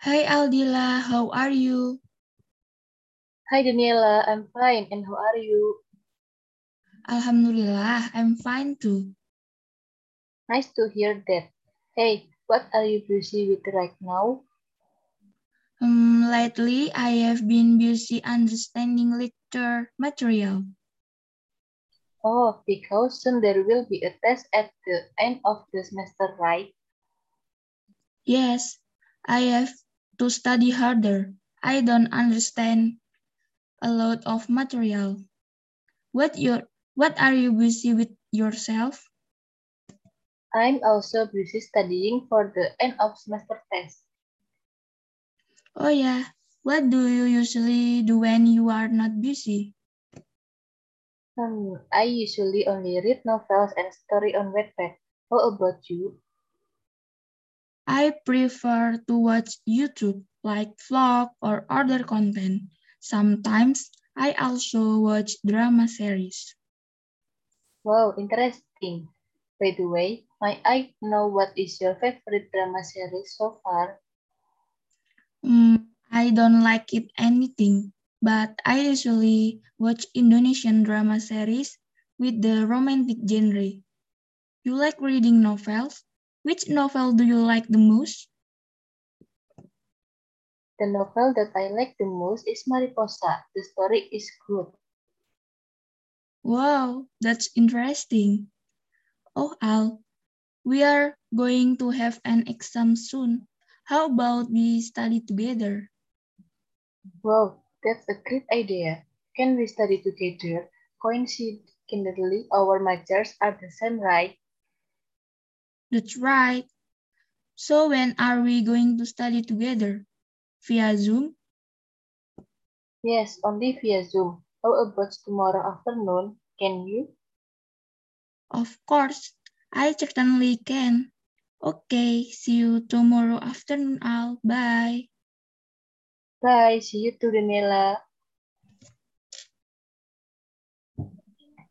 Hi Aldila, how are you? Hi Daniela, I'm fine. And how are you? Alhamdulillah, I'm fine too. Nice to hear that. Hey, what are you busy with right now? Um, lately, I have been busy understanding lecture material. Oh, because soon there will be a test at the end of the semester, right? Yes, I have to study harder. I don't understand a lot of material. What your what are you busy with yourself? I'm also busy studying for the end of semester test. Oh yeah, what do you usually do when you are not busy? Hmm, I usually only read novels and story on Wattpad. How about you? I prefer to watch YouTube, like vlog or other content. Sometimes I also watch drama series. Wow, interesting. By the way, may I know what is your favorite drama series so far? Mm, I don't like it anything, but I usually watch Indonesian drama series with the romantic genre. You like reading novels? Which novel do you like the most? The novel that I like the most is Mariposa. The story is good. Wow, that's interesting. Oh, Al, we are going to have an exam soon. How about we study together? Wow, that's a great idea. Can we study together? Coincidentally, our majors are the same, right? That's right. So when are we going to study together? Via Zoom? Yes, only via Zoom. How about tomorrow afternoon? Can you? Of course, I certainly can. Okay, see you tomorrow afternoon, Al. Bye. Bye, see you too, Daniela.